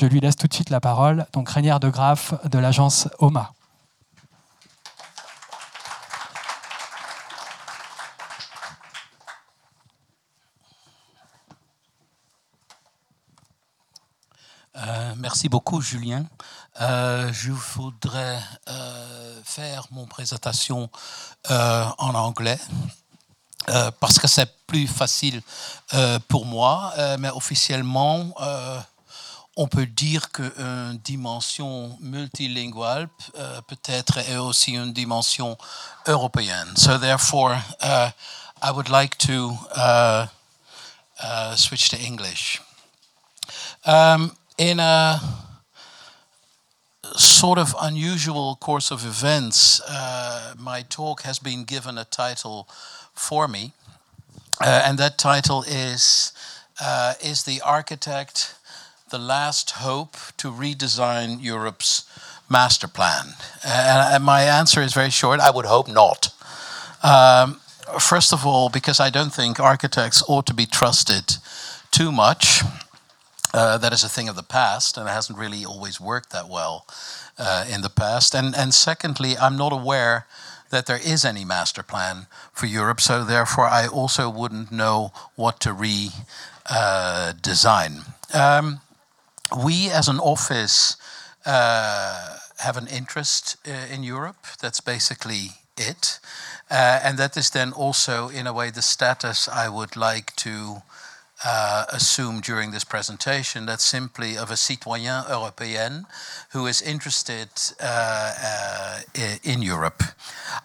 Je lui laisse tout de suite la parole. Donc Rainière de Graff de l'agence OMA. Euh, merci beaucoup, Julien. Euh, je voudrais euh, faire mon présentation en anglais. parce que c'est plus facile pour moi, mais officiellement, on peut dire qu'une dimension multilinguale peut-être est aussi une dimension européenne. So therefore, uh, I would like to uh, uh, switch to English. Um, in a sort of unusual course of events, uh, my talk has been given a title for me, uh, and that title is uh, "Is the Architect the Last Hope to Redesign Europe's Master Plan?" And my answer is very short: I would hope not. Um, first of all, because I don't think architects ought to be trusted too much. Uh, that is a thing of the past, and it hasn't really always worked that well uh, in the past. And, and secondly, I'm not aware that there is any master plan for Europe, so therefore I also wouldn't know what to redesign. Uh, um, we, as an office, uh, have an interest uh, in Europe. That's basically it. and that is then also, in a way, the status I would like to uh, assume during this presentation that simply of a citoyen européen who is interested uh, uh, in Europe.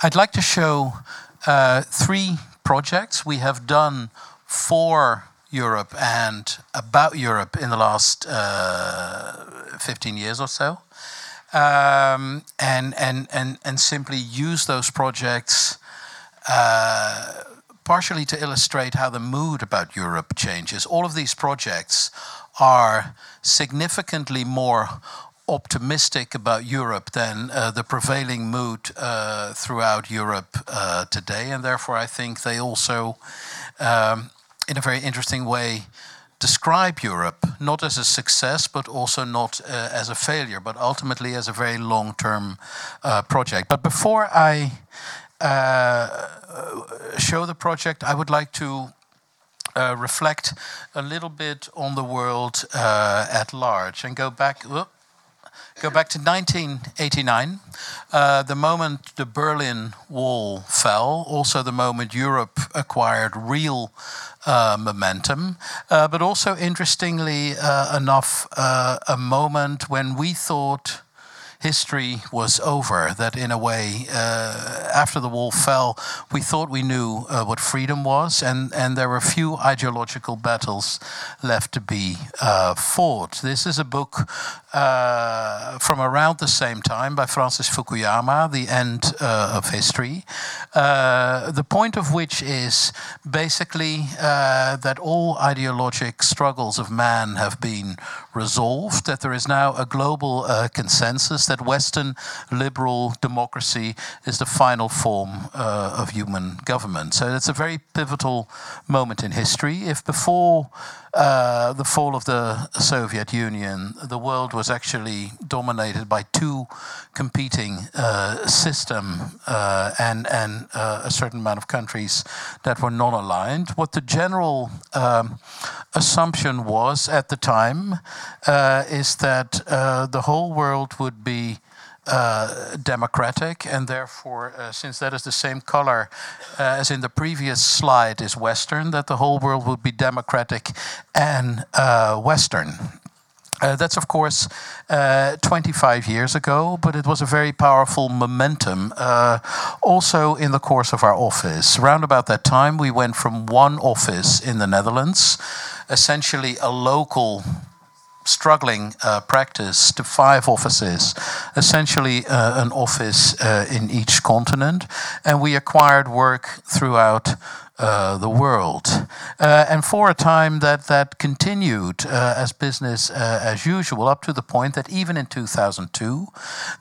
I'd like to show uh, three projects we have done for Europe and about Europe in the last uh, 15 years or so. Um, and, and, and, and simply use those projects uh, partially to illustrate how the mood about Europe changes. All of these projects are significantly more optimistic about Europe than uh, the prevailing mood uh, throughout Europe uh, today, and therefore I think they also, um, in a very interesting way, describe Europe not as a success, but also not uh, as a failure, but ultimately as a very long-term uh, project. But before I uh, show the project, I would like to uh, reflect a little bit on the world uh, at large and go back. Whoop, go back to 1989, uh, the moment the Berlin Wall fell, also the moment Europe acquired real uh, momentum, uh, but also interestingly enough, a moment when we thought history was over, that in a way, uh, after the wall fell, we thought we knew uh, what freedom was, and, and there were few ideological battles left to be uh, fought. This is a book uh, from around the same time by Francis Fukuyama, The End uh, of History. Uh, the point of which is basically that all ideologic struggles of man have been resolved, that there is now a global consensus that that Western liberal democracy is the final form uh, of human government. So it's a very pivotal moment in history. If before uh, the fall of the Soviet Union, the world was actually dominated by two competing uh, systems uh, and, and uh, a certain amount of countries that were non aligned. What the general um, assumption was at the time uh, is that the whole world would be uh, democratic, and therefore, uh, since that is the same color uh, as in the previous slide is Western, that the whole world would be democratic and uh, Western. Uh, that's, of course, 25 years ago, but it was a very powerful momentum also in the course of our office. Around about that time, we went from one office in the Netherlands, essentially a local struggling uh, practice to five offices, essentially uh, an office uh, in each continent, and we acquired work throughout. Uh, the world, uh, and for a time that that continued uh, as business as usual, up to the point that even in 2002,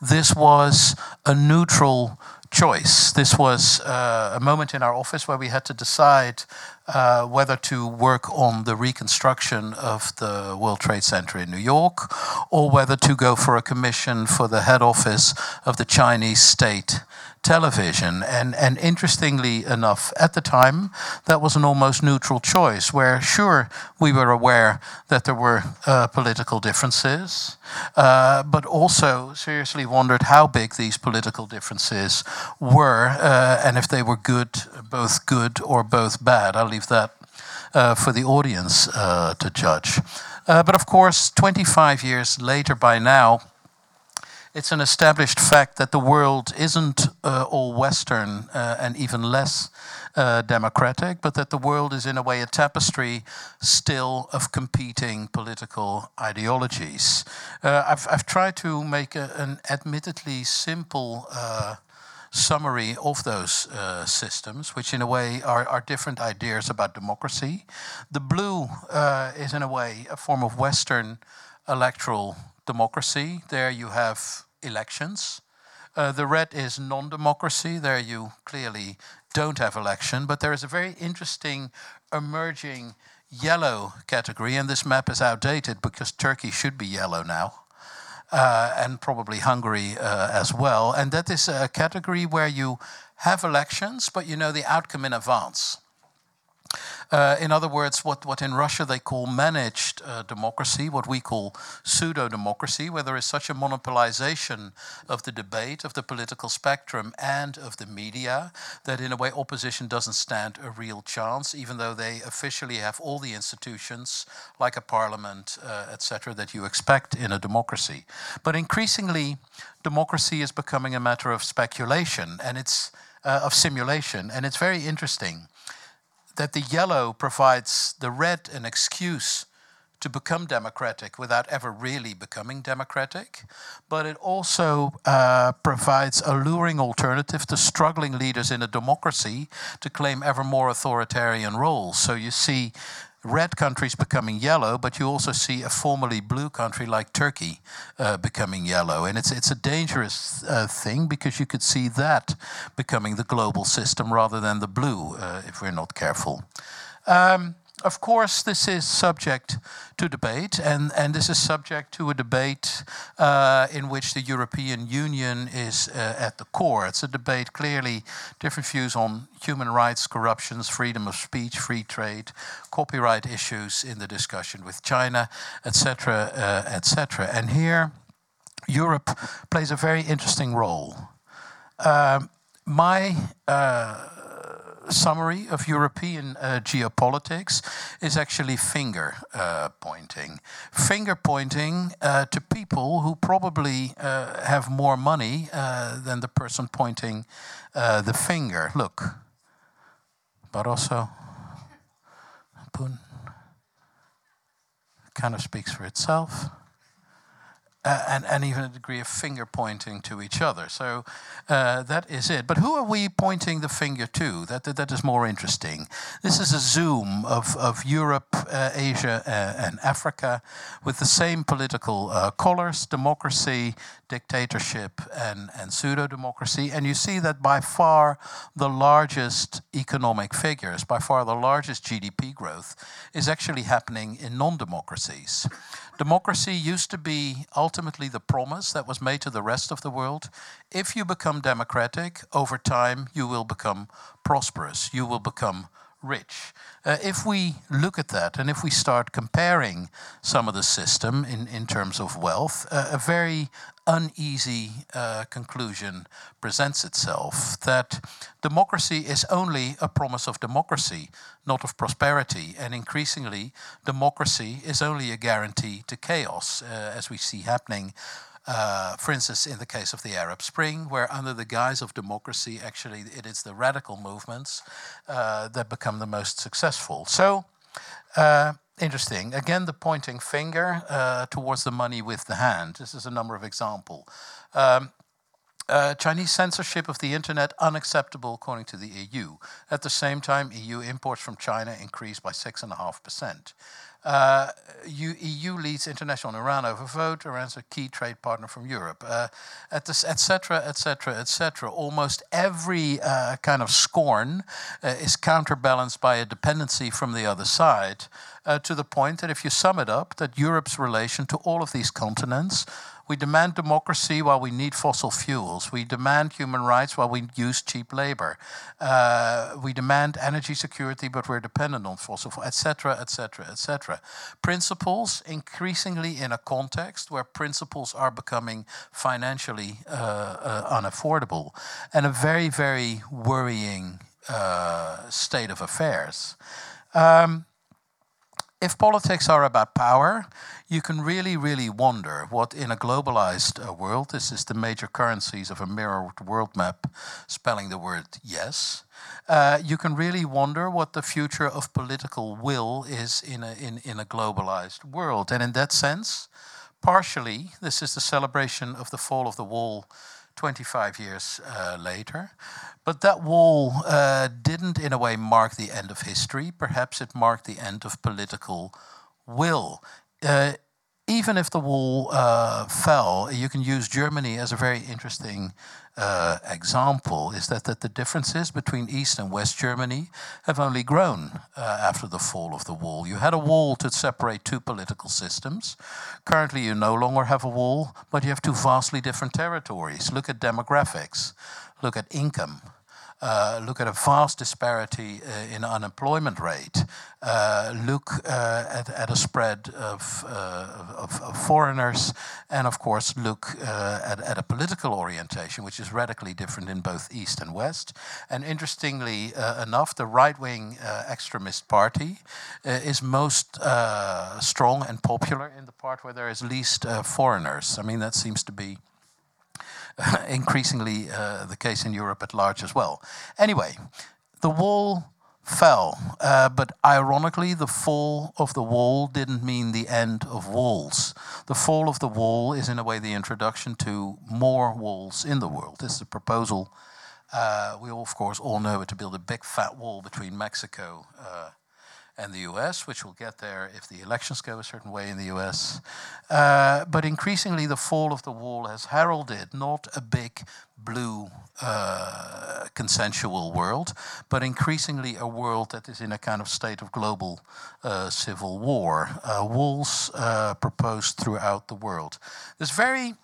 this was a neutral choice. This was uh, a moment in our office where we had to decide uh, whether to work on the reconstruction of the World Trade Center in New York or whether to go for a commission for the head office of the Chinese state television. And, and interestingly enough, at the time, that was an almost neutral choice, where sure, we were aware that there were uh, political differences, uh, but also seriously wondered how big these political differences were uh, and if they were good, both good or both bad. I'll leave that uh, for the audience uh, to judge. Uh, but of course, 25 years later by now, it's an established fact that the world isn't uh, all Western uh, and even less uh, democratic, but that the world is in a way a tapestry still of competing political ideologies. Uh, I've, I've, tried to make a, an admittedly simple uh, summary of those uh, systems, which in a way are, are, different ideas about democracy. The blue is in a way a form of Western electoral democracy. There you have elections. Uh, the red is non democracy. There you clearly don't have election, but there is a very interesting emerging yellow category, and this map is outdated because Turkey should be yellow now. Uh, and probably Hungary uh, as well. And that is a category where you have elections, but you know the outcome in advance. Uh, in other words, what, what in Russia they call managed uh, democracy, what we call pseudo democracy, where there is such a monopolization of the debate, of the political spectrum, and of the media, that in a way opposition doesn't stand a real chance, even though they officially have all the institutions, like a parliament, uh, etc., that you expect in a democracy. But increasingly, democracy is becoming a matter of speculation and it's uh, of simulation, and it's very interesting that the yellow provides the red an excuse to become democratic without ever really becoming democratic, but it also uh, provides a luring alternative to struggling leaders in a democracy to claim ever more authoritarian roles. So you see red countries becoming yellow, but you also see a formerly blue country like Turkey uh, becoming yellow. And it's, it's a dangerous uh, thing because you could see that becoming the global system rather than the blue uh, if we're not careful. Um, of course, this is subject to debate, and, and this is subject to a debate uh, in which the European Union is uh, at the core. It's a debate, clearly, different views on human rights, corruptions, freedom of speech, free trade, copyright issues in the discussion with China, etc., uh, etc. And here, Europe plays a very interesting role. Um, my uh, summary of European uh, geopolitics is actually finger uh, pointing. Finger pointing uh, to people who probably uh, have more money uh, than the person pointing uh, the finger. Look, Barroso, Putin, kind of speaks for itself uh, and, and even a degree of finger pointing to each other. So uh, that is it. But who are we pointing the finger to? That, that, that is more interesting. This is a zoom of, of Europe, uh, Asia, uh, and Africa with the same political uh, colors democracy, dictatorship, and, and pseudo democracy. And you see that by far the largest economic figures, by far the largest GDP growth, is actually happening in non democracies. Democracy used to be ultimately the promise that was made to the rest of the world. If you become democratic, over time you will become prosperous, you will become rich. Uh, if we look at that and if we start comparing some of the system in, in terms of wealth, uh, a very uneasy uh, conclusion presents itself that democracy is only a promise of democracy, not of prosperity. And increasingly, democracy is only a guarantee to chaos, uh, as we see happening uh, for instance, in the case of the Arab Spring, where under the guise of democracy, actually it is the radical movements uh, that become the most successful. So, uh, interesting. Again, the pointing finger uh, towards the money with the hand. This is a number of examples. Um, uh, Chinese censorship of the internet unacceptable according to the EU. At the same time, EU imports from China increased by 6.5%. Uh, EU leads international Iran over vote. Iran's a key trade partner from Europe, uh, etc., etc., etc. Almost every uh, kind of scorn uh, is counterbalanced by a dependency from the other side. uh, to the point that if you sum it up, that Europe's relation to all of these continents we demand democracy while we need fossil fuels. We demand human rights while we use cheap labor. Uh, we demand energy security, but we're dependent on fossil fuels, etc., etc., etc. Principles increasingly in a context where principles are becoming financially uh, uh, unaffordable, and a very, very worrying uh, state of affairs. Um, if politics are about power, you can really, really wonder what, in a globalized uh, world, this is the major currencies of a mirrored world map spelling the word yes. Uh, you can really wonder what the future of political will is in a, in, in a globalized world. And in that sense, partially, this is the celebration of the fall of the wall 25 years uh, later. But that wall uh, didn't, in a way, mark the end of history. Perhaps it marked the end of political will. Uh, even if the wall uh, fell, you can use Germany as a very interesting uh, example. Is that, that the differences between East and West Germany have only grown uh, after the fall of the wall. You had a wall to separate two political systems. Currently, you no longer have a wall, but you have two vastly different territories. Look at demographics, look at income. Uh, look at a vast disparity uh, in unemployment rate. Uh, look uh, at, at a spread of, uh, of, of, foreigners, and of course, look uh, at, at, a political orientation, which is radically different in both East and West. And interestingly enough, the right wing extremist party is most strong and popular in the part where there is least foreigners. I mean, that seems to be increasingly uh, the case in Europe at large as well. Anyway, the wall fell, uh, but ironically, the fall of the wall didn't mean the end of walls. The fall of the wall is, in a way, the introduction to more walls in the world. This is a proposal. Uh, we, all, of course, all know it to build a big fat wall between Mexico uh, and the US, which will get there if the elections go a certain way in the US. Uh, but increasingly, the fall of the wall has heralded not a big blue uh, consensual world, but increasingly a world that is in a kind of state of global uh, civil war. Uh, walls uh, proposed throughout the world. There's very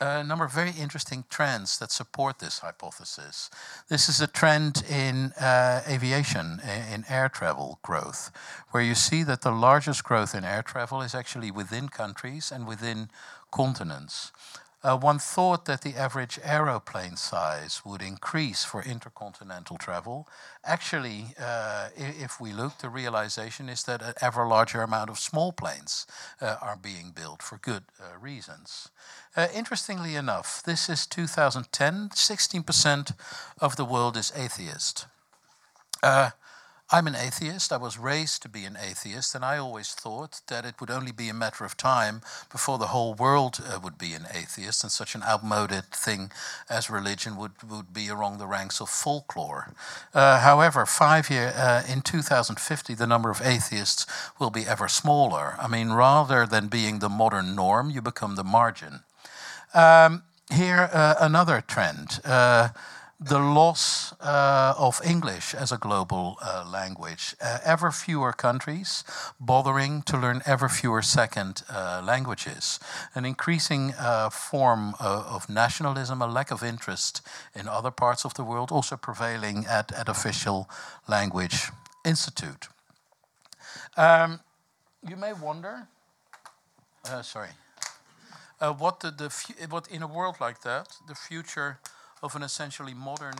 a number of very interesting trends that support this hypothesis. This is a trend in uh, aviation, in air travel growth, where you see that the largest growth in air travel is actually within countries and within continents. Uh, one thought that the average aeroplane size would increase for intercontinental travel. Actually, uh, if we look, the realization is that an ever larger amount of small planes uh, are being built for good uh, reasons. Uh, interestingly enough, this is 2010, 16% of the world is atheist. Uh, I'm an atheist. I was raised to be an atheist, and I always thought that it would only be a matter of time before the whole world uh, would be an atheist, and such an outmoded thing as religion would, would be along the ranks of folklore. Uh, however, five year uh, in 2050, the number of atheists will be ever smaller. I mean, rather than being the modern norm, you become the margin. Um, here, uh, another trend. The loss uh, of English as a global uh, language. Uh, ever fewer countries bothering to learn ever fewer second uh, languages. An increasing uh, form uh, of nationalism, a lack of interest in other parts of the world, also prevailing at, at official language institute. Um, you may wonder, sorry, what the, the what in a world like that, the future of an essentially modern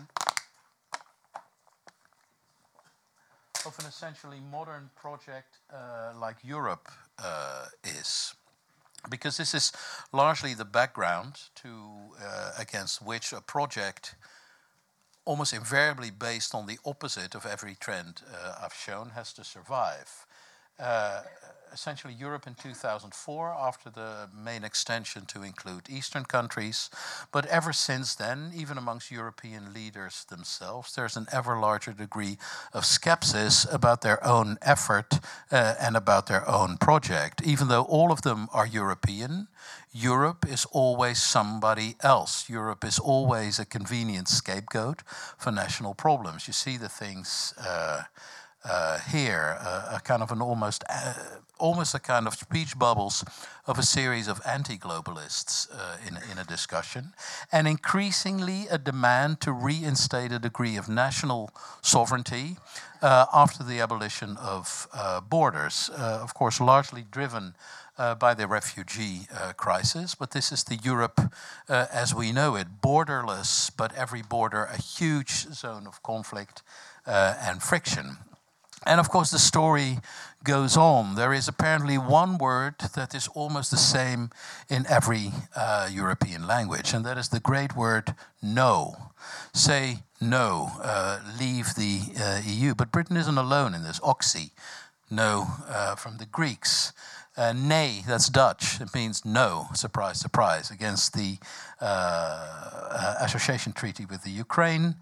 of an essentially modern project uh, like Europe uh, is. Because this is largely the background to uh, against which a project almost invariably based on the opposite of every trend uh, I've shown has to survive. Uh, essentially Europe in 2004 after the main extension to include Eastern countries. But ever since then, even amongst European leaders themselves, there's an ever larger degree of skepsis about their own effort uh, and about their own project. Even though all of them are European, Europe is always somebody else. Europe is always a convenient scapegoat for national problems. You see the things. Uh, uh, here, a kind of an almost, uh, almost a kind of speech bubbles of a series of anti-globalists uh, in, in a discussion, and increasingly a demand to reinstate a degree of national sovereignty uh, after the abolition of uh, borders, uh, of course, largely driven uh, by the refugee uh, crisis, but this is the Europe uh, as we know it, borderless, but every border a huge zone of conflict and friction. And of course, the story goes on. There is apparently one word that is almost the same in every uh, European language, and that is the great word no. Say no, uh, leave the uh, EU. But Britain isn't alone in this. Oxi, no, uh, from the Greeks. Uh, nay, that's Dutch. It means no, surprise, surprise, against the uh, association treaty with the Ukraine.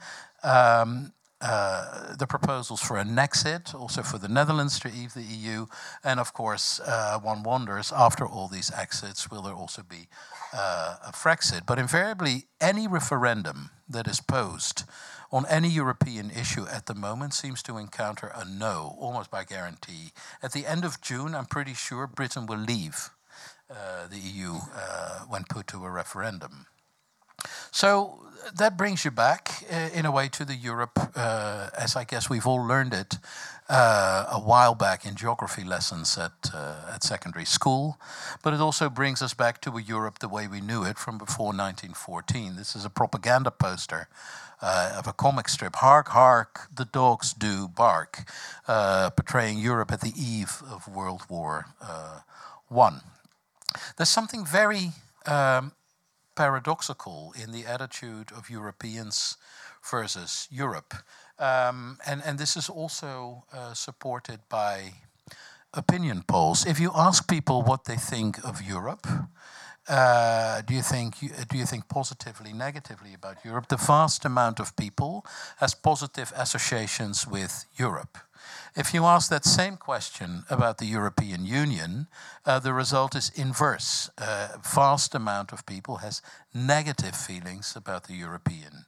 Um, uh, the proposals for an exit, also for the Netherlands to leave the EU, and of course, uh, one wonders after all these exits, will there also be uh, a Frexit? But invariably, any referendum that is posed on any European issue at the moment seems to encounter a no, almost by guarantee. At the end of June, I'm pretty sure Britain will leave uh, the EU uh, when put to a referendum. So that brings you back, uh, in a way, to the Europe, uh, as I guess we've all learned it uh, a while back in geography lessons at, uh, at secondary school. But it also brings us back to a Europe the way we knew it from before 1914. This is a propaganda poster uh, of a comic strip, Hark, Hark, the Dogs Do Bark, uh, portraying Europe at the eve of World War One. There's something very um, paradoxical in the attitude of Europeans versus Europe. Um, and, and this is also uh, supported by opinion polls. If you ask people what they think of Europe, uh, do you think do you think positively, negatively about Europe? The vast amount of people has positive associations with Europe. If you ask that same question about the European Union, uh, the result is inverse. A uh, vast amount of people has negative feelings about the European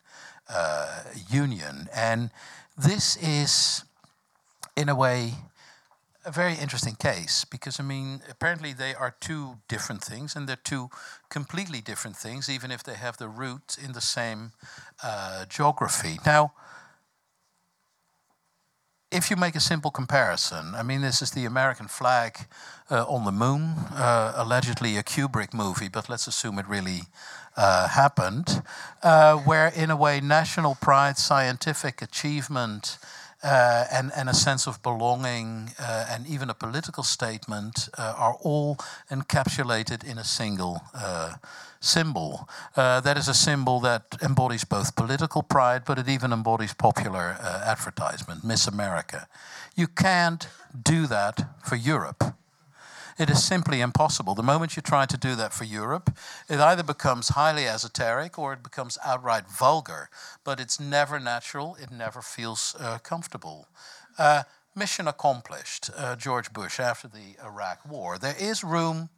uh, Union. And this is, in a way, a very interesting case because, I mean, apparently they are two different things and they're two completely different things, even if they have the root in the same uh, geography. Now, if you make a simple comparison, I mean, this is the American flag uh, on the moon, uh, allegedly a Kubrick movie, but let's assume it really uh, happened, uh, where, in a way, national pride, scientific achievement, uh, and, and a sense of belonging, uh, and even a political statement are all encapsulated in a single symbol. Uh, that is a symbol that embodies both political pride, but it even embodies popular uh, advertisement, Miss America. You can't do that for Europe. It is simply impossible. The moment you try to do that for Europe, it either becomes highly esoteric or it becomes outright vulgar. But it's never natural, it never feels uh, comfortable. Uh, mission accomplished, uh, George Bush, after the Iraq War. There is room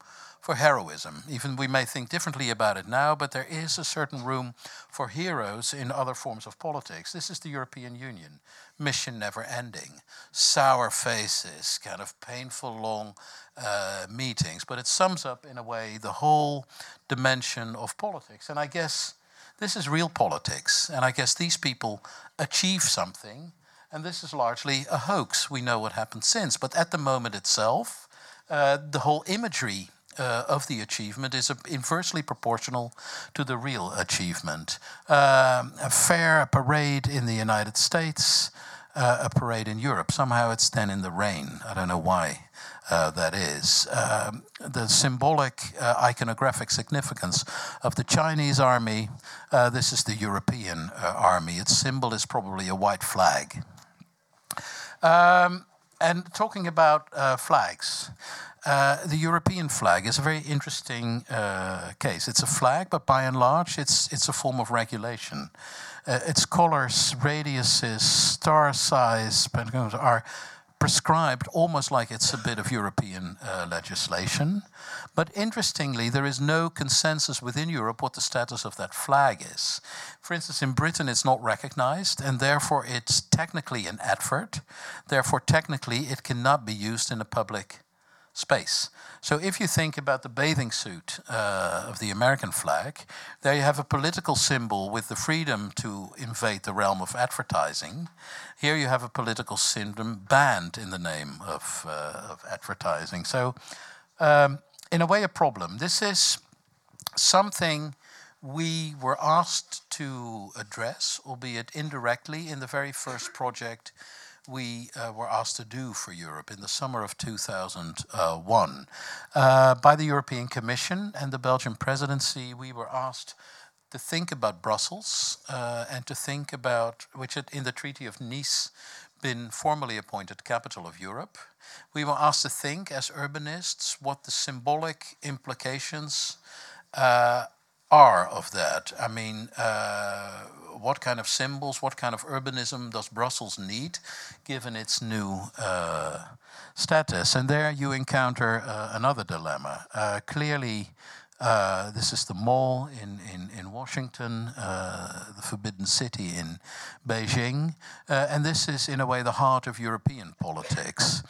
for heroism. Even we may think differently about it now, but there is a certain room for heroes in other forms of politics. This is the European Union. Mission never ending. Sour faces, kind of painful long uh, meetings. But it sums up, in a way, the whole dimension of politics. And I guess this is real politics. And I guess these people achieve something. And this is largely a hoax. We know what happened since. But at the moment itself, uh, the whole imagery uh, of the achievement is inversely proportional to the real achievement. Um, a fair a parade in the United States, uh, a parade in Europe. Somehow it's then in the rain. I don't know why. Uh, that is. Um, the symbolic uh, iconographic significance of the Chinese army, uh, this is the European uh, army. Its symbol is probably a white flag. Um, and talking about flags, uh, the European flag is a very interesting uh, case. It's a flag, but by and large, it's it's a form of regulation. Uh, its colors, radiuses, star size, are prescribed almost like it's a bit of European uh, legislation. But interestingly, there is no consensus within Europe what the status of that flag is. For instance, in Britain, it's not recognized, and therefore it's technically an advert. Therefore, technically, it cannot be used in a public space. So if you think about the bathing suit uh, of the American flag, there you have a political symbol with the freedom to invade the realm of advertising. Here you have a political symbol banned in the name of, uh, of advertising. So, um, in a way, a problem. This is something we were asked to address, albeit indirectly, in the very first project we uh, were asked to do for Europe in the summer of 2001. Uh, by the European Commission and the Belgian presidency, we were asked to think about Brussels uh, and to think about, which had in the Treaty of Nice been formally appointed capital of Europe. We were asked to think as urbanists what the symbolic implications uh, are of that. I mean, uh, what kind of symbols, what kind of urbanism does Brussels need, given its new uh, status? And there you encounter uh, another dilemma. Uh, clearly, uh, this is the mall in, in, in Washington, uh, the Forbidden City in Beijing, and this is, in a way, the heart of European politics.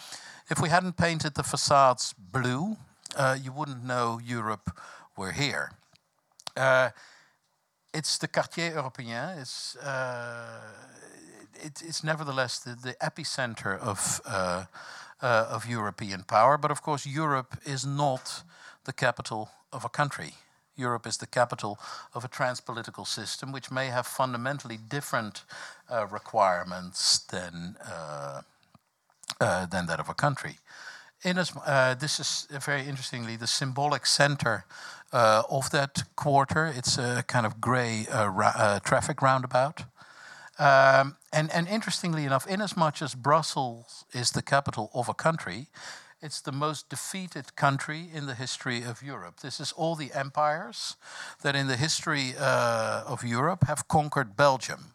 If we hadn't painted the facades blue, you wouldn't know Europe were here it's the quartier européen. It's, uh, it, it's nevertheless the, the epicenter of, uh, uh, of European power. But of course, Europe is not the capital of a country. Europe is the capital of a transpolitical system, which may have fundamentally different uh, requirements than, uh, uh, than that of a country. In as, this is very interestingly the symbolic center uh, of that quarter. It's a kind of grey uh, uh, traffic roundabout. Um, and, and interestingly enough, inasmuch as Brussels is the capital of a country, it's the most defeated country in the history of Europe. This is all the empires that in the history uh, of Europe have conquered Belgium.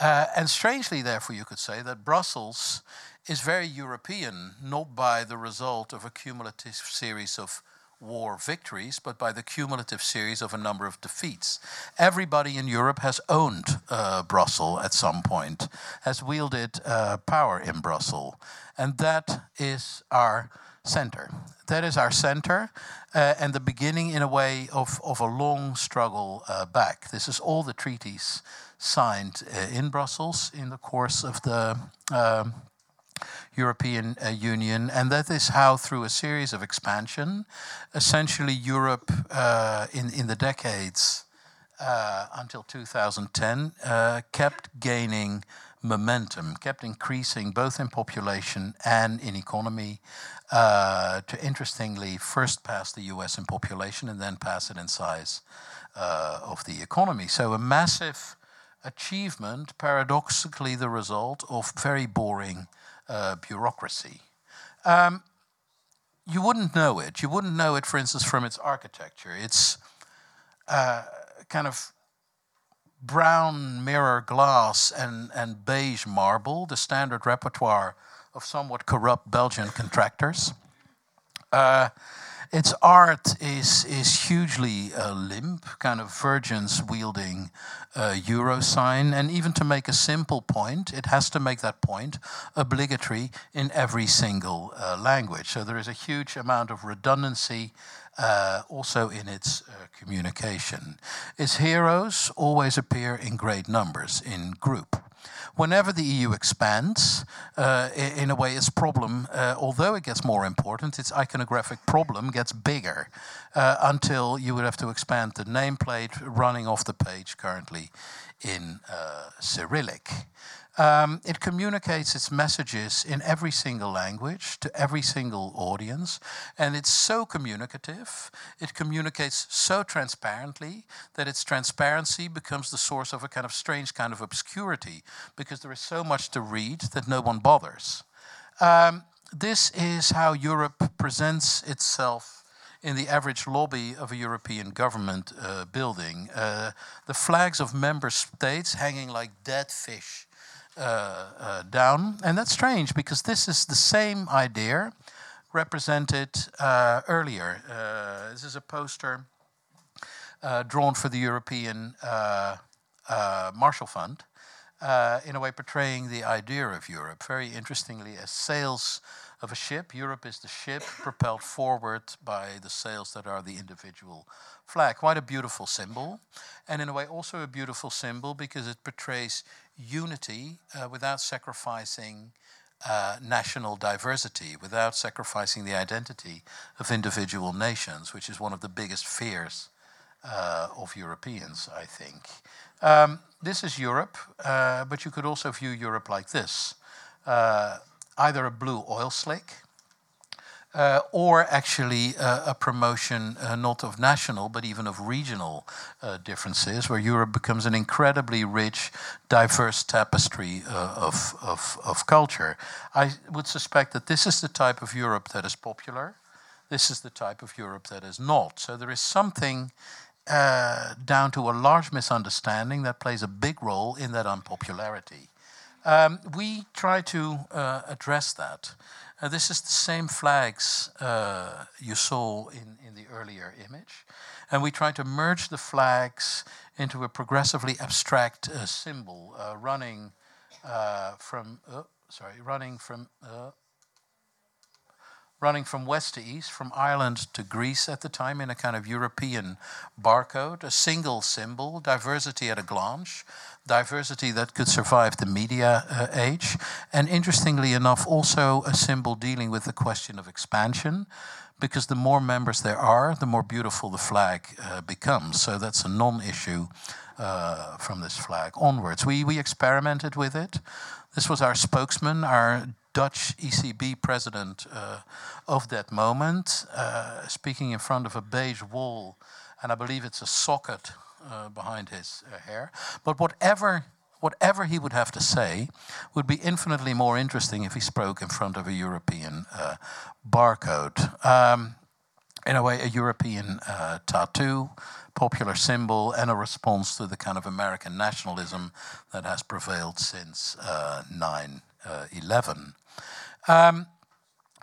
Uh, and strangely, therefore, you could say that Brussels is very European, not by the result of a cumulative series of war victories, but by the cumulative series of a number of defeats. Everybody in Europe has owned uh, Brussels at some point, has wielded uh, power in Brussels, and that is our center. That is our center, uh, and the beginning, in a way, of, of a long struggle uh, back. This is all the treaties signed uh, in Brussels in the course of the um, European uh, Union, and that is how, through a series of expansion, essentially Europe uh, in in the decades uh, until 2010 uh, kept gaining momentum, kept increasing both in population and in economy. Uh, to interestingly first pass the U.S. in population and then pass it in size of the economy. So a massive achievement, paradoxically the result of very boring uh, bureaucracy. Um, you wouldn't know it. You wouldn't know it, for instance, from its architecture. It's uh, kind of brown mirror glass and, and beige marble, the standard repertoire of somewhat corrupt Belgian contractors. Uh, its art is is hugely uh, limp, kind of virgins wielding a euro sign, and even to make a simple point, it has to make that point obligatory in every single uh, language. So there is a huge amount of redundancy uh, also in its uh, communication. Its heroes always appear in great numbers, in group whenever the EU expands, uh, in a way, its problem, uh, although it gets more important, its iconographic problem gets bigger uh, until you would have to expand the nameplate running off the page currently in uh, Cyrillic. Um, it communicates its messages in every single language to every single audience, and it's so communicative. It communicates so transparently that its transparency becomes the source of a kind of strange kind of obscurity because there is so much to read that no one bothers. Um, this is how Europe presents itself in the average lobby of a European government uh, building. Uh, the flags of member states hanging like dead fish Uh, uh, down. And that's strange because this is the same idea represented uh, earlier. Uh, this is a poster drawn for the European Marshall Fund. Uh, in a way portraying the idea of Europe. Very interestingly, as sails of a ship, Europe is the ship propelled forward by the sails that are the individual flag. Quite a beautiful symbol, and in a way also a beautiful symbol because it portrays unity uh, without sacrificing uh, national diversity, without sacrificing the identity of individual nations, which is one of the biggest fears uh, of Europeans, I think. Um, this is Europe, uh, but you could also view Europe like this uh, either a blue oil slick. Uh, or actually uh, a promotion uh, not of national but even of regional uh, differences, where Europe becomes an incredibly rich, diverse tapestry of, of, of culture. I would suspect that this is the type of Europe that is popular. This is the type of Europe that is not. So there is something uh, down to a large misunderstanding that plays a big role in that unpopularity. Um, we try to uh, address that. Uh, this is the same flags uh, you saw in, in the earlier image. And we try to merge the flags into a progressively abstract uh, symbol uh, running from, sorry, running from running from west to east, from Ireland to Greece at the time, in a kind of European barcode, a single symbol, diversity at a glance, diversity that could survive the media uh, age, and interestingly enough, also a symbol dealing with the question of expansion. Because the more members there are, the more beautiful the flag uh, becomes. So that's a non issue uh, from this flag onwards. We, we experimented with it. This was our spokesman, our Dutch ECB president uh, of that moment, uh, speaking in front of a beige wall, and I believe it's a socket uh, behind his uh, hair. But whatever whatever he would have to say would be infinitely more interesting if he spoke in front of a European uh, barcode. Um, in a way, a European uh, tattoo, popular symbol, and a response to the kind of American nationalism that has prevailed since 9 11. Um,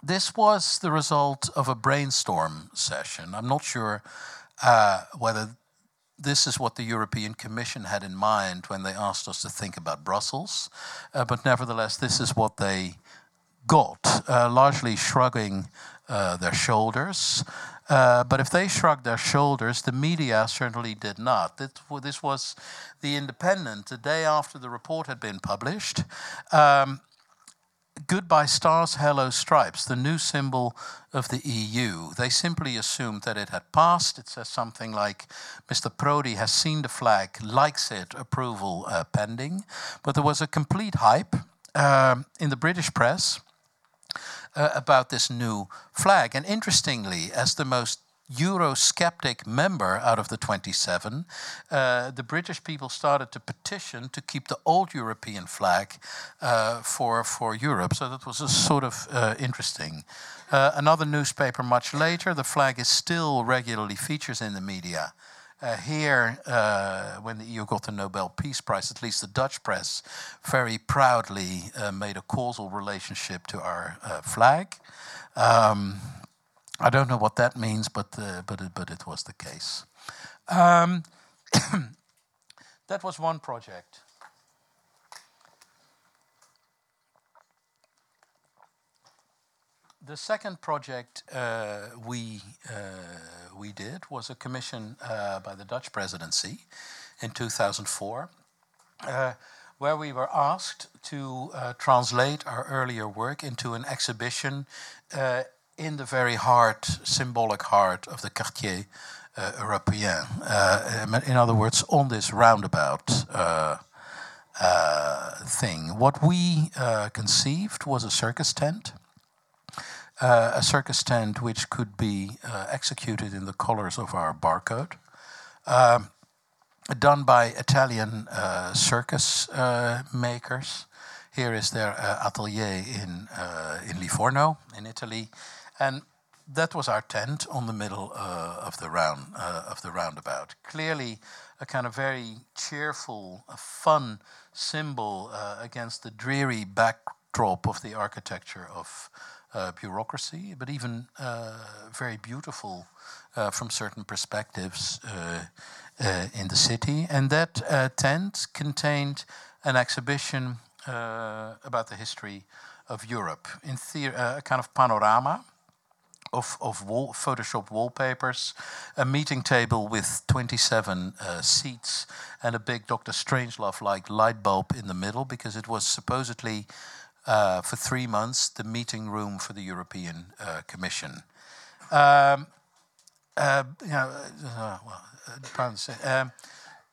this was the result of a brainstorm session. I'm not sure uh, whether this is what the European Commission had in mind when they asked us to think about Brussels, uh, but nevertheless, this is what they got, uh, largely shrugging uh, their shoulders. Uh, but if they shrugged their shoulders, the media certainly did not. This was The Independent, the day after the report had been published. Um, Goodbye stars, hello stripes, the new symbol of the EU. They simply assumed that it had passed. It says something like Mr. Prodi has seen the flag, likes it, approval uh, pending. But there was a complete hype um, in the British press uh, about this new flag. And interestingly, as the most Eurosceptic member out of the 27, uh, the British people started to petition to keep the old European flag uh, for, for Europe. So that was a sort of uh, interesting. Uh, another newspaper much later, the flag is still regularly features in the media. Uh, here, uh, when the EU got the Nobel Peace Prize, at least the Dutch press very proudly made a causal relationship to our flag. Um, I don't know what that means, but uh, but it, but it was the case. Um, that was one project. The second project uh, we uh, we did was a commission uh, by the Dutch presidency in 2004, uh, where we were asked to uh, translate our earlier work into an exhibition in the very heart, symbolic heart of the Quartier uh, Européen. Uh, in other words, on this roundabout uh, uh thing. What we uh, conceived was a circus tent. Uh, a circus tent which could be executed in the colors of our barcode. Um, done by Italian circus makers. Here is their atelier in, in Livorno, in Italy. And that was our tent on the middle uh, of the round uh, of the roundabout. Clearly, a kind of very cheerful, fun symbol uh, against the dreary backdrop of the architecture of uh, bureaucracy, but even uh, very beautiful uh, from certain perspectives in the city. And that tent contained an exhibition about the history of Europe in a kind of panorama of, of wall, photoshopped wallpapers, a meeting table with 27 uh, seats, and a big Dr. Strangelove like light bulb in the middle because it was supposedly uh, for three months the meeting room for the European uh, Commission. Um, uh, you know, uh, well, uh, um,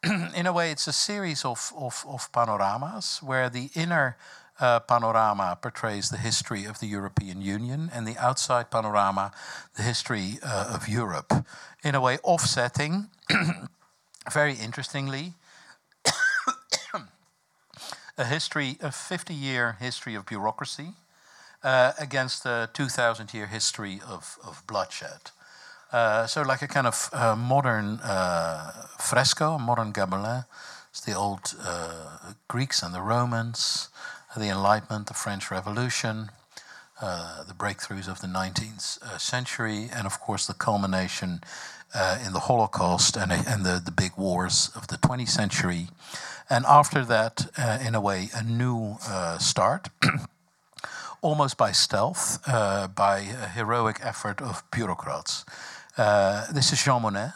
in a way, it's a series of, of, of panoramas where the inner uh, panorama portrays the history of the European Union, and the outside panorama, the history uh, of Europe. In a way, offsetting, very interestingly, a history, a 50 year history of bureaucracy uh, against a 2,000 year history of, of bloodshed. Uh, so, like a kind of uh, modern uh, fresco, modern Gobelin. It's the old Greeks and the Romans the Enlightenment, the French Revolution, uh, the breakthroughs of the 19th uh, century, and of course the culmination uh, in the Holocaust and, and the, the big wars of the 20th century. And after that, uh, in a way, a new uh, start. almost by stealth, uh, by a heroic effort of bureaucrats. this is Jean Monnet,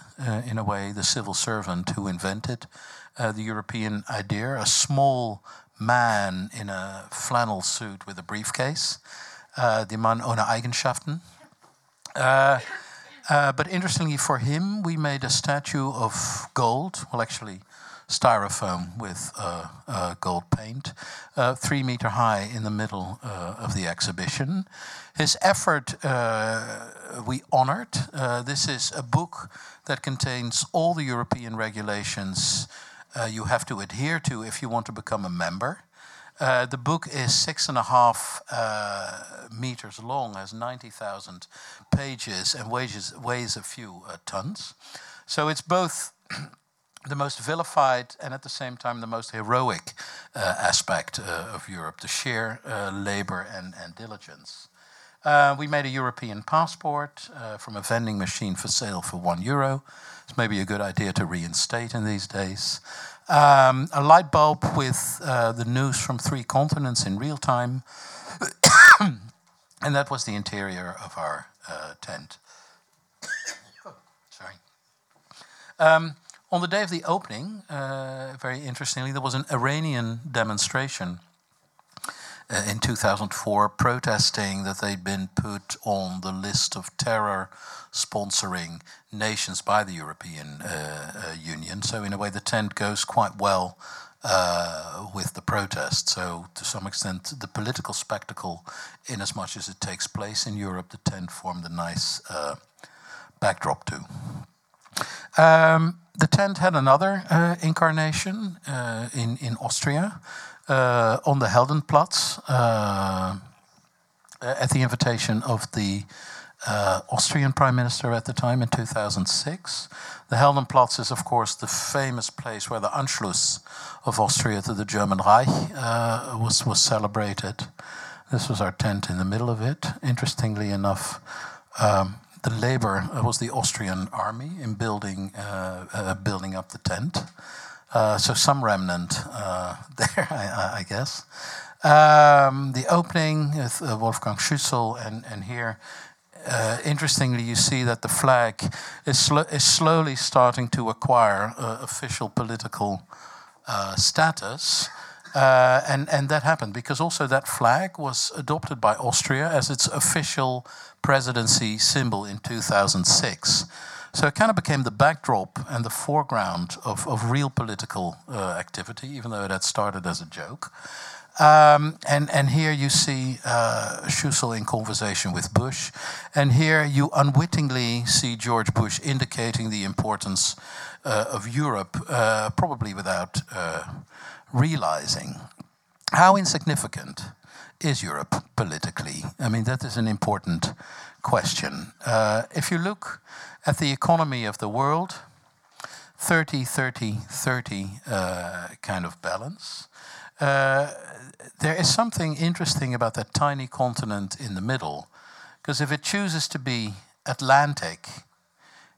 in a way, the civil servant who invented the European idea, a small man in a flannel suit with a briefcase. Uh, the man ohne Eigenschaften. Uh, uh, but interestingly for him, we made a statue of gold, well, actually, styrofoam with uh, uh, gold paint, uh, three meter high in the middle of the exhibition. His effort we honored. this is a book that contains all the European regulations uh, you have to adhere to if you want to become a member. Uh, the book is six and a half uh, meters long, has 90,000 pages, and weighs, weighs a few uh, tons. So it's both the most vilified and at the same time the most heroic uh, aspect uh, of Europe the sheer labor and, and diligence. we made a European passport from a vending machine for sale for one euro. It's maybe a good idea to reinstate in these days. Um, a light bulb with uh, the news from three continents in real time. and that was the interior of our uh, tent. Sorry. Um, on the day of the opening, uh, very interestingly, there was an Iranian demonstration in 2004 protesting that they'd been put on the list of terror sponsoring nations by the European uh, uh, Union. So, in a way, the tent goes quite well uh, with the protest. So, to some extent, the political spectacle, in as much as it takes place in Europe, the tent formed a nice uh, backdrop to. Um, the tent had another uh, incarnation uh, in, in Austria on the Heldenplatz at the invitation of the uh, Austrian Prime Minister at the time in 2006. The Heldenplatz is, of course, the famous place where the Anschluss of Austria to the German Reich uh, was, was celebrated. This was our tent in the middle of it. Interestingly enough, um, the labor was the Austrian army in building, uh building up the tent. Uh, so some remnant uh, there, I, I guess. Um, the opening with Wolfgang Schüssel, and, and here uh, interestingly, you see that the flag is, sl is slowly starting to acquire uh, official political uh, status. Uh, and, and that happened because also that flag was adopted by Austria as its official presidency symbol in 2006. So it kind of became the backdrop and the foreground of, of real political uh, activity, even though it had started as a joke. Um, and, and here you see uh, Schüssel in conversation with Bush. And here you unwittingly see George Bush indicating the importance uh, of Europe, uh, probably without uh, realizing how insignificant is Europe politically? I mean, that is an important question. Uh, if you look at the economy of the world, 30, 30, 30 uh, kind of balance. Uh, there is something interesting about that tiny continent in the middle, because if it chooses to be Atlantic,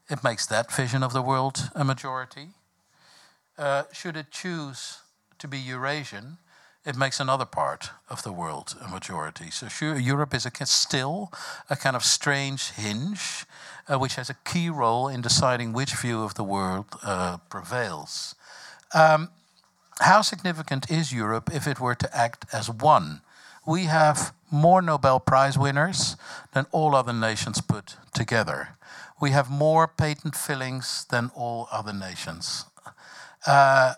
it makes that vision of the world a majority. Uh, should it choose to be Eurasian, it makes another part of the world a majority. So sure, Europe is a, still a kind of strange hinge, uh, which has a key role in deciding which view of the world uh, prevails. Um, how significant is Europe if it were to act as one? We have more Nobel Prize winners than all other nations put together. We have more patent fillings than all other nations. Uh,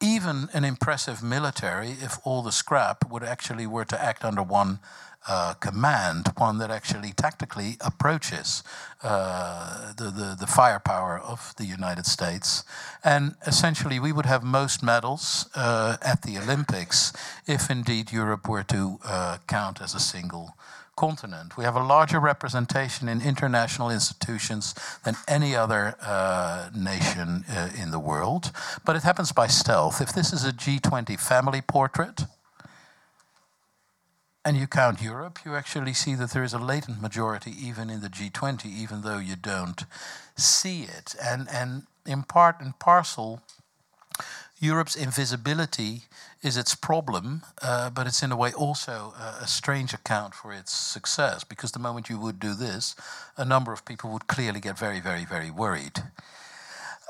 even an impressive military, if all the scrap would actually were to act under one uh, command, one that actually tactically approaches uh, the, the, the, firepower of the United States. And essentially, we would have most medals uh, at the Olympics if indeed Europe were to uh, count as a single continent. We have a larger representation in international institutions than any other uh, nation uh, in the world, but it happens by stealth. If this is a G20 family portrait, and you count Europe, you actually see that there is a latent majority even in the G20, even though you don't see it. And, and in part and parcel, Europe's invisibility is its problem, uh, but it's in a way also a, a, strange account for its success, because the moment you would do this, a number of people would clearly get very, very, very worried.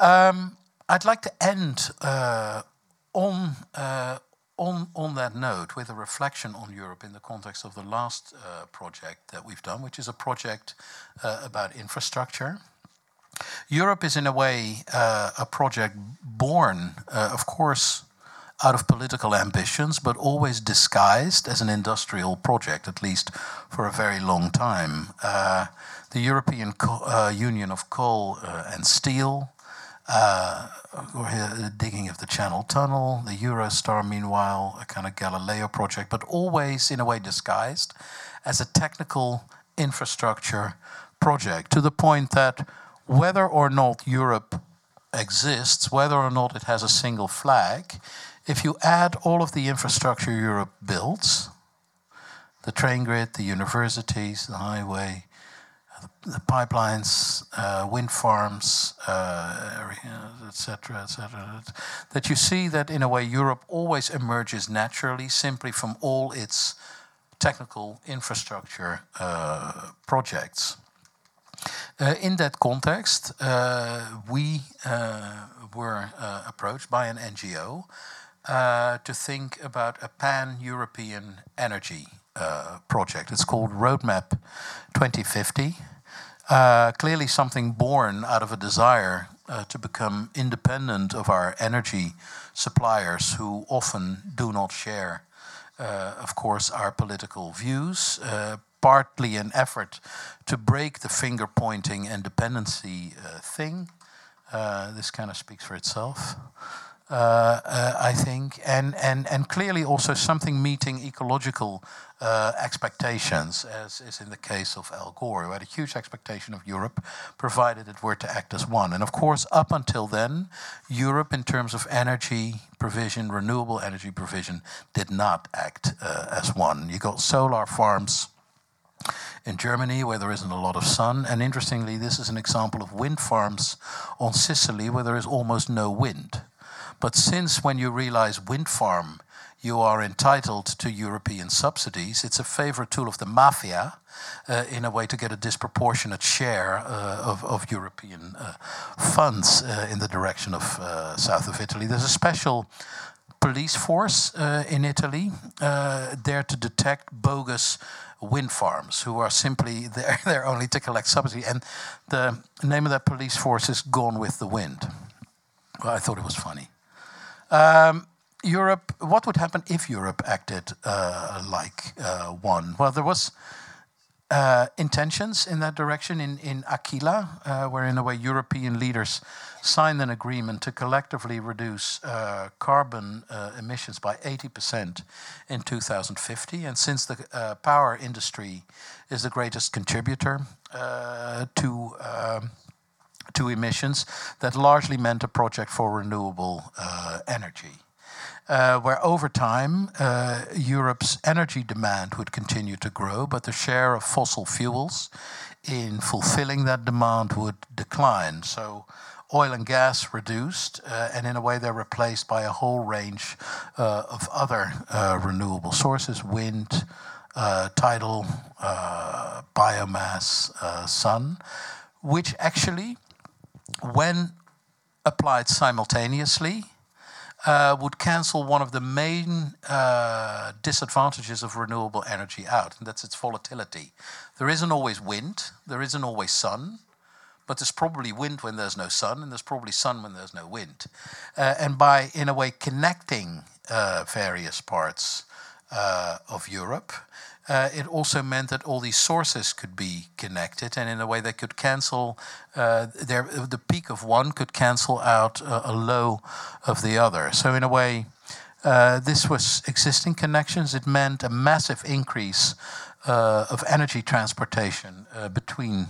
Um, I'd like to end uh, on, uh, on, that note with a reflection on Europe in the context of the last uh, project that we've done, which is a project uh, about infrastructure. Europe is, in a way, uh, a project born, of course, out of political ambitions, but always disguised as an industrial project, at least for a very long time. The European Union of Coal and Steel, uh, the digging of the Channel. Tunnel, the Eurostar, meanwhile, a kind of Galileo project, but always in a way disguised as a technical infrastructure project, to the point that whether or not Europe exists, whether or not it has a single flag, if you add all of the infrastructure Europe builds, the train grid, the universities, the highway, the, pipelines, uh, wind farms, etc., uh, etc., et that you see that in a way Europe always emerges naturally simply from all its technical infrastructure uh, projects. Uh, in that context, uh, we uh, were approached by an NGO uh, to think about a pan European energy uh, project. It's called Roadmap 2050. Uh, clearly, something born out of a desire uh, to become independent of our energy suppliers, who often do not share, uh, of course, our political views. Uh, partly an effort to break the finger pointing and dependency thing. this kind of speaks for itself. Uh, uh, I think, and, and, and clearly also something meeting ecological uh, expectations, as is in the case of Al Gore, who had a huge expectation of Europe, provided it were to act as one. And of course, up until then, Europe, in terms of energy provision, renewable energy provision, did not act uh, as one. You got solar farms in Germany where there isn't a lot of sun. And interestingly, this is an example of wind farms on Sicily where there is almost no wind. But since when you realize wind farm, you are entitled to European subsidies, it's a favorite tool of the mafia uh, in a way to get a disproportionate share uh, of, of, European uh, funds uh, in the direction of uh, south of Italy. There's a special police force uh, in Italy there to detect bogus wind farms who are simply there, there only to collect subsidy. And the name of that police force is Gone with the Wind. Well, I thought it was funny. Um, Europe, what would happen if Europe acted uh, like uh, one? Well, there was uh, intentions in that direction in, in Aquila, uh, where in a way European leaders signed an agreement to collectively reduce uh, carbon uh, emissions by 80% in 2050. And since the uh, power industry is the greatest contributor uh, to um, to emissions, that largely meant a project for renewable energy uh, where over time uh, Europe's energy demand would continue to grow, but the share of fossil fuels in fulfilling that demand would decline. So oil and gas reduced, uh, and in a way they're replaced by a whole range uh, of other uh, renewable sources wind, uh, tidal, biomass, sun, which actually, when applied simultaneously, uh, would cancel one of the main uh, disadvantages of renewable energy out, and that's its volatility. There isn't always wind, there isn't always sun, but there's probably wind when there's no sun, and there's probably sun when there's no wind. Uh, and by, in a way, connecting uh, various parts uh, of Europe, uh, it also meant that all these sources could be connected, and in a way they could cancel uh, their, the peak of one could cancel out a, a low of the other. So in a way, uh, this was existing connections. It meant a massive increase uh, of energy transportation uh, between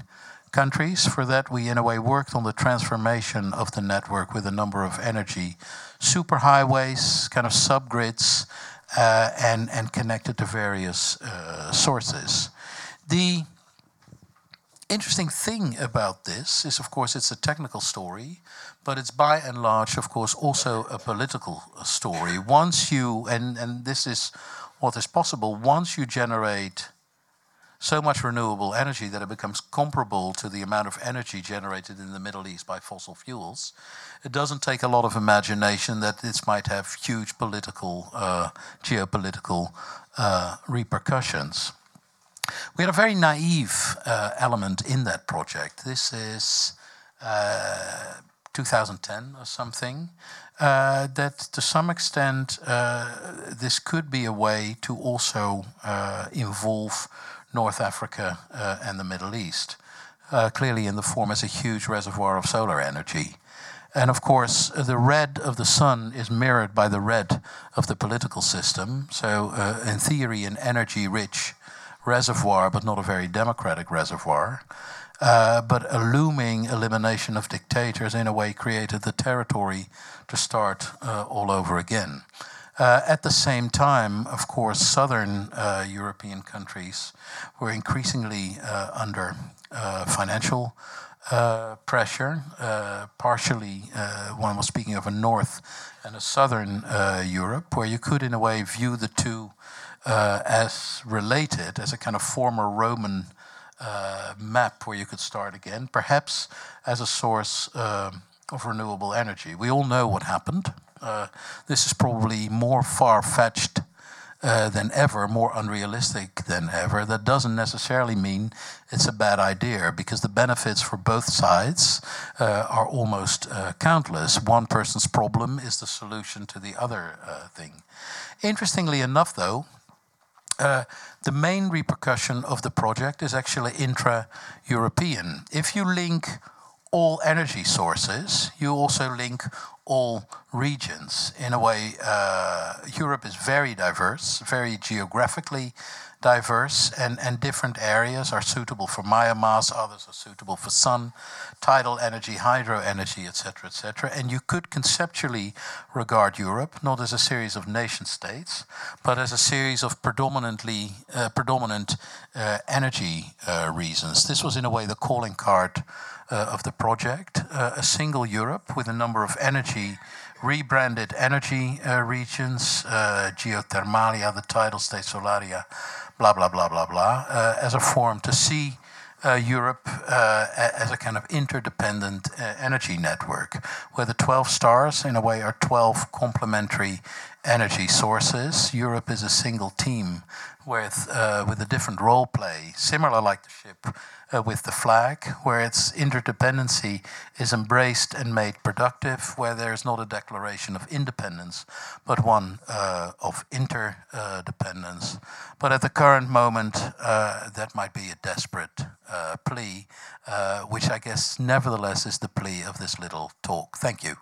countries. For that, we in a way worked on the transformation of the network with a number of energy superhighways, kind of subgrids and, and connected to various uh, sources. The interesting thing about this is, of course, it's a technical story, but it's by and large, of course, also a political story. Once you, and, and this is what is possible, once you generate so much renewable energy that it becomes comparable to the amount of energy generated in the Middle East by fossil fuels, it doesn't take a lot of imagination that this might have huge political, uh, geopolitical uh, repercussions. We had a very naive uh, element in that project. This is uh, 2010 or something. Uh, that to some extent, uh, this could be a way to also involve North Africa uh, and the Middle East, uh, clearly in the form as a huge reservoir of solar energy. And of course, the red of the sun is mirrored by the red of the political system. So, uh, in theory, an energy rich reservoir, but not a very democratic reservoir. Uh, but a looming elimination of dictators, in a way, created the territory to start uh, all over again. Uh, at the same time, of course, southern uh, European countries were increasingly uh, under uh, financial uh, pressure. Uh, partially, one was speaking of a north and a southern Europe, where you could, in a way, view the two as related, as a kind of former Roman map where you could start again, perhaps as a source of renewable energy. We all know what happened. Uh, this is probably more far fetched uh, than ever, more unrealistic than ever. That doesn't necessarily mean it's a bad idea because the benefits for both sides uh, are almost uh, countless. One person's problem is the solution to the other uh, thing. Interestingly enough, though, uh, the main repercussion of the project is actually intra European. If you link all energy sources, you also link all regions. In a way, uh, Europe is very diverse, very geographically diverse, and, and different areas are suitable for biomass, others are suitable for sun, tidal energy, hydro energy, etc., etc. And you could conceptually regard Europe not as a series of nation states, but as a series of predominantly uh, predominant uh, energy uh, regions. This was, in a way, the calling card of the project, uh, a single Europe with a number of energy, rebranded energy uh, regions, geothermalia, the tidal state, solaria, blah, blah, blah, blah, blah, as a form to see uh, Europe uh, as a kind of interdependent uh, energy network, where the 12 stars, in a way, are 12 complementary energy sources. Europe is a single team with uh, with a different role play, similar like the ship uh, with the flag, where its interdependency is embraced and made productive, where there is not a declaration of independence, but one uh, of interdependence. But at the current moment, uh, that might be a desperate uh, plea, uh, which I guess nevertheless is the plea of this little talk. Thank you.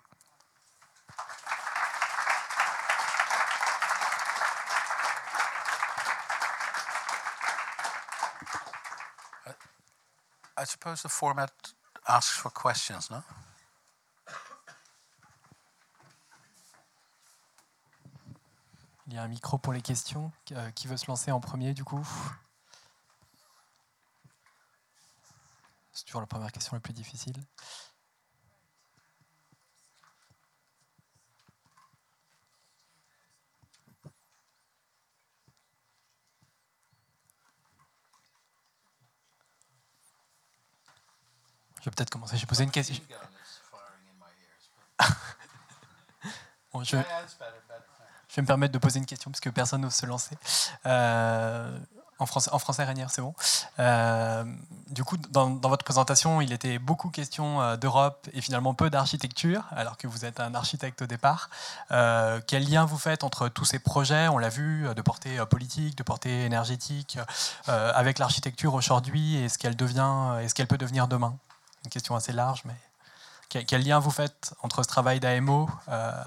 I suppose the format asks for questions, no? Il y a un micro pour les questions. Euh, qui veut se lancer en premier, du coup? C'est toujours la première question la plus difficile. Je vais peut-être commencer. J'ai posé une question. bon, je... Je vais me permettre de poser une question parce que personne n'ose se lancer. Euh, en français, en français Rainière, c'est bon. Euh, du coup, dans, dans, votre présentation, il était beaucoup question euh, d'Europe et finalement peu d'architecture, alors que vous êtes un architecte au départ. Euh, quel lien vous faites entre tous ces projets, on l'a vu, de portée politique, de portée énergétique, euh, avec l'architecture aujourd'hui et ce qu'elle devient, et ce qu'elle peut devenir demain? Une question assez large, mais quel, lien vous faites entre ce travail d'AMO euh,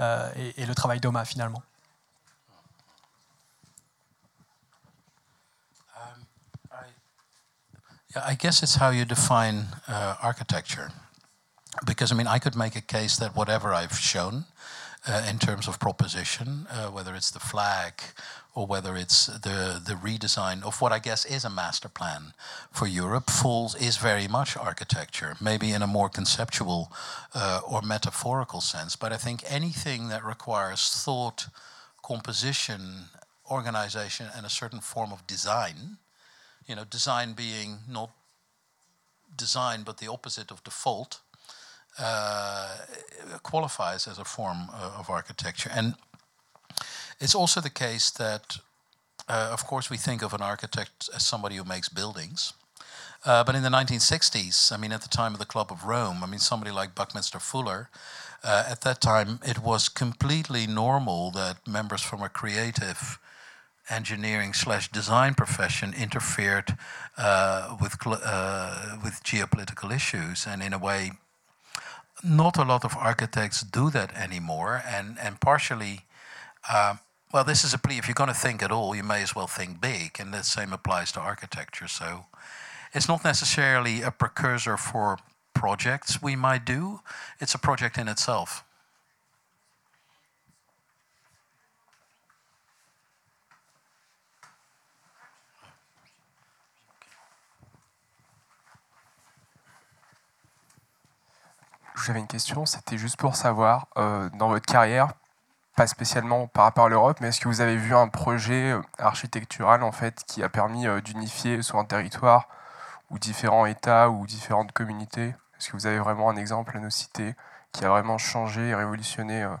euh, et, et, le travail d'OMA finalement? Um, I, yeah, I guess it's how you define uh, architecture. Because I mean, I could make a case that whatever I've shown uh, in terms of proposition, uh, whether it's the flag or whether it's the, the redesign of what I guess is a master plan for Europe, falls is very much architecture, maybe in a more conceptual uh, or metaphorical sense. But I think anything that requires thought, composition, organization, and a certain form of design, you know, design being not design but the opposite of default, uh, qualifies as a form uh, of architecture. And it's also the case that, uh, of course, we think of an architect as somebody who makes buildings. Uh, but in the 1960s, I mean, at the time of the Club of Rome, I mean, somebody like Buckminster Fuller, uh, at that time, it was completely normal that members from a creative engineering slash design profession interfered uh, with uh, with geopolitical issues, and in a way, not a lot of architects do that anymore, and and partially. Well, this is a plea. If you're going to think at all, you may as well think big, and the same applies to architecture. So it's not necessarily a precursor for projects we might do, it's a project in itself. J'avais une question, c'était juste pour savoir, euh, dans votre carrière, pas spécialement par rapport à l'Europe, mais est-ce que vous avez vu un projet euh, architectural en fait qui a permis euh, d'unifier sur un territoire ou différents États ou différentes communautés? Est-ce que vous avez vraiment un exemple à nous citer qui a vraiment changé et révolutionné euh,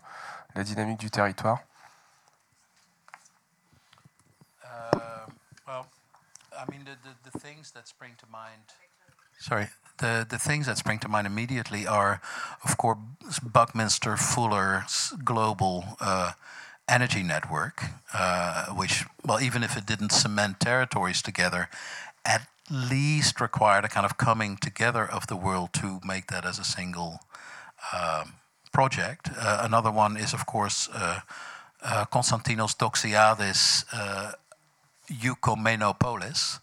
la dynamique du territoire? Uh, well, I mean, the, the, the things that spring to mind. Sorry. The, the things that spring to mind immediately are, of course, Buckminster Fuller's global uh, energy network, uh, which, well, even if it didn't cement territories together, at least required a kind of coming together of the world to make that as a single um, project. Uh, another one is, of course, uh, uh, Konstantinos Doxiadis' uh, Ecumenopolis,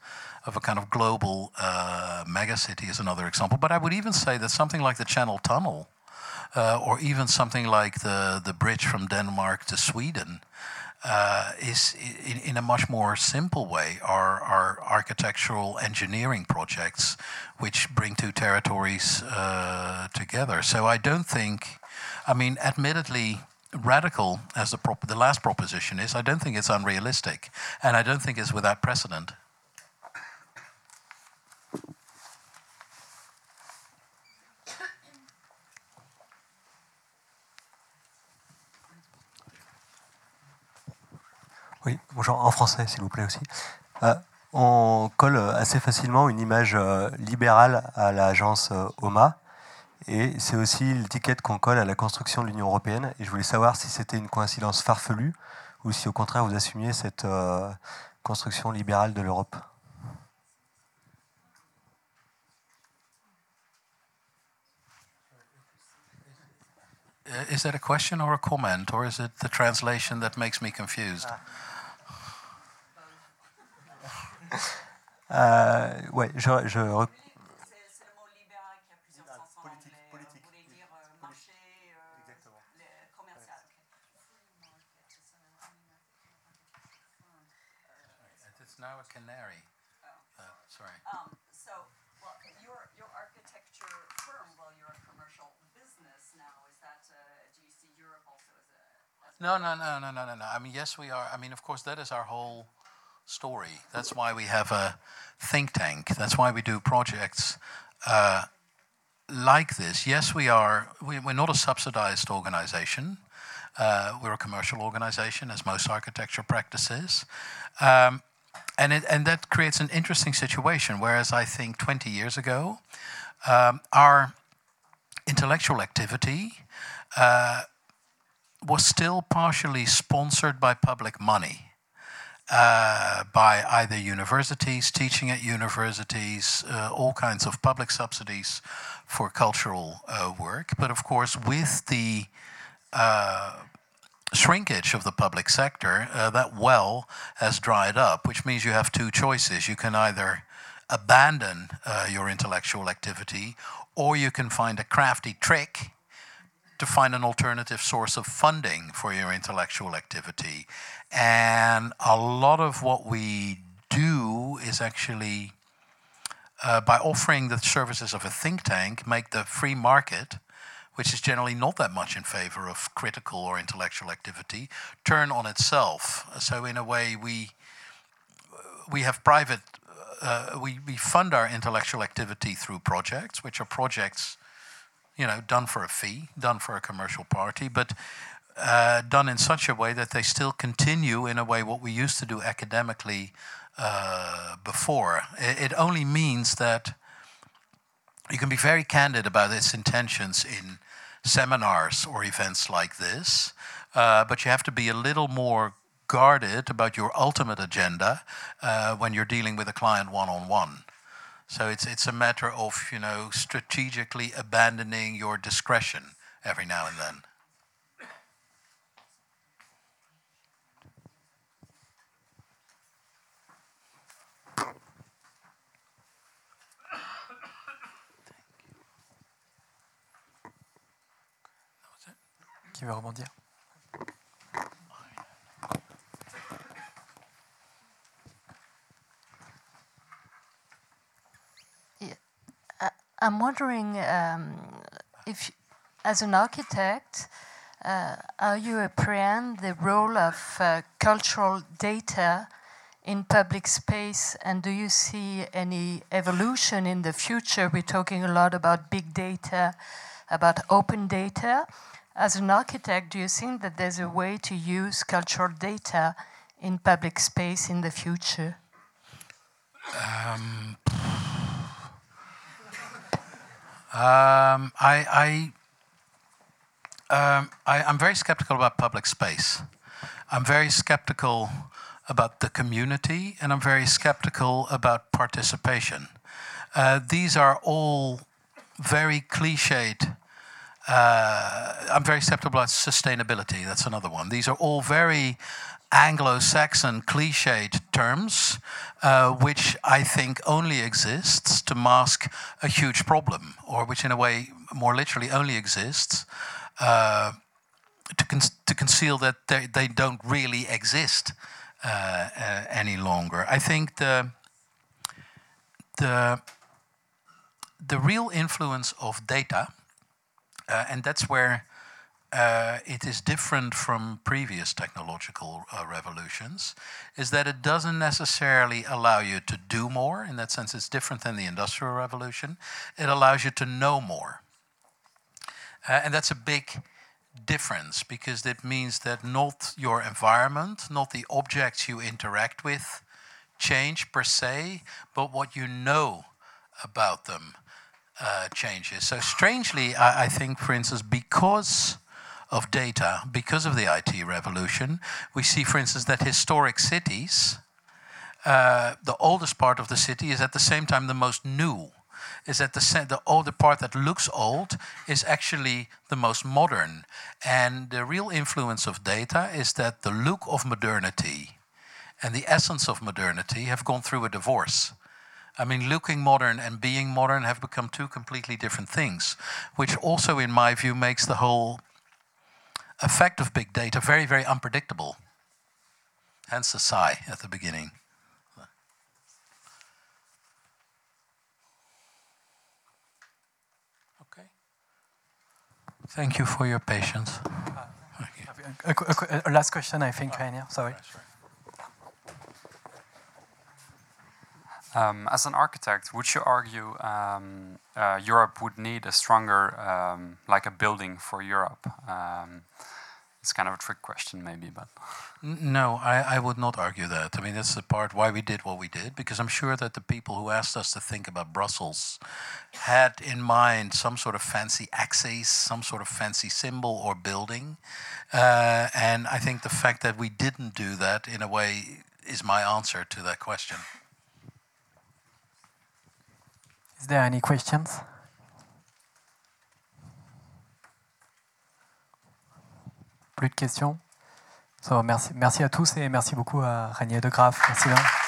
of a kind of global uh, megacity is another example. But I would even say that something like the Channel Tunnel, uh, or even something like the, the bridge from Denmark to Sweden, uh, is in, in, a much more simple way are, are architectural engineering projects which bring two territories uh, together. So I don't think, I mean, admittedly, radical as the, prop- the last proposition is, I don't think it's unrealistic, and I don't think it's without precedent. Oui, bonjour, en français s'il vous plaît aussi. Euh, on colle assez facilement une image euh, libérale à l'agence euh, OMA. Et c'est aussi l'étiquette qu'on colle à la construction de l'Union européenne. Et je voulais savoir si c'était une coïncidence farfelue ou si au contraire vous assumiez cette construction libérale de l'Europe. Is that a question or a comment, or is it the translation that makes me confused? Euh, ouais, je, je now a canary. Oh. Uh, sorry. Um, so, well, your, your architecture firm, well, you're a commercial business now. Is that, uh, do you see Europe also as a. As no, no, no, no, no, no, no. I mean, yes, we are. I mean, of course, that is our whole story. That's why we have a think tank. That's why we do projects uh, like this. Yes, we are. We, are not a subsidized organization. Uh, we're a commercial organization, as most architecture practices. Um, and, it, and that creates an interesting situation. Whereas I think 20 years ago, um, our intellectual activity uh, was still partially sponsored by public money. Uh, by either universities, teaching at universities, uh, all kinds of public subsidies for cultural uh, work. But of course, with the uh, shrinkage of the public sector, uh, that well has dried up, which means you have two choices. You can either abandon your intellectual activity, or you can find a crafty trick to find an alternative source of funding for your intellectual activity. And a lot of what we do is actually uh, by offering the services of a think tank, make the free market which is generally not that much in favor of critical or intellectual activity, turn on itself. So in a way, we we have private. Uh, we, we fund our intellectual activity through projects, which are projects, you know, done for a fee, done for a commercial party, but uh, done in such a way that they still continue in a way what we used to do academically uh, before. It, it only means that you can be very candid about its intentions in seminars or events like this, uh, but you have to be a little more guarded about your ultimate agenda uh, when you're dealing with a client one on one. So it's it's a matter of you know strategically abandoning your discretion every now and then. Qui veut rebondir I'm wondering um, if, as an architect, uh, how you apprehend the role of uh, cultural data in public space, and do you see any evolution in the future? We're talking a lot about big data, about open data. As an architect, do you think that there's a way to use cultural data in public space in the future? Um, um, I, I, um, I, am very skeptical about public space. I'm very skeptical about the community, and I'm very skeptical about participation. Uh, these are all very cliched I'm very skeptical about sustainability. That's another one. These are all very Anglo-Saxon cliched terms, uh, which I think only exists to mask a huge problem, or which, in a way, more literally, only exists uh, to, con to conceal that they, they don't really exist uh, uh any longer. I think the the the real influence of data uh, and that's where uh, it is different from previous technological uh, revolutions, is that it doesn't necessarily allow you to do more. In that sense, it's different than the Industrial Revolution. It allows you to know more. Uh, and that's a big difference because that means that not your environment, not the objects you interact with change per se, but what you know about them uh, changes. So, strangely, I, I think, for instance, because of data, because of the IT revolution, we see, for instance, that historic cities, uh, the oldest part of the city is at the same time the most new. Is that the the older part that looks old is actually the most modern, and the real influence of data is that the look of modernity and the essence of modernity have gone through a divorce. I mean, looking modern and being modern have become two completely different things, which also, in my view, makes the whole effect of big data very, very unpredictable. Hence the sigh at the beginning. Okay. Thank you for your patience. Uh, a, a, a last question, I think, uh, Reinier. Sorry. Uh, Um, as an architect, would you argue um, uh, Europe would need a stronger, um, like a building for Europe? Um, it's kind of a trick question, maybe, but. No, I, I would not argue that. I mean, that's the part why we did what we did, because I'm sure that the people who asked us to think about Brussels had in mind some sort of fancy axis, some sort of fancy symbol or building. Uh, and I think the fact that we didn't do that, in a way, is my answer to that question. Is there any questions? Plus de questions? So, merci, merci à tous et merci beaucoup à Régnier de Graaf. Merci bien.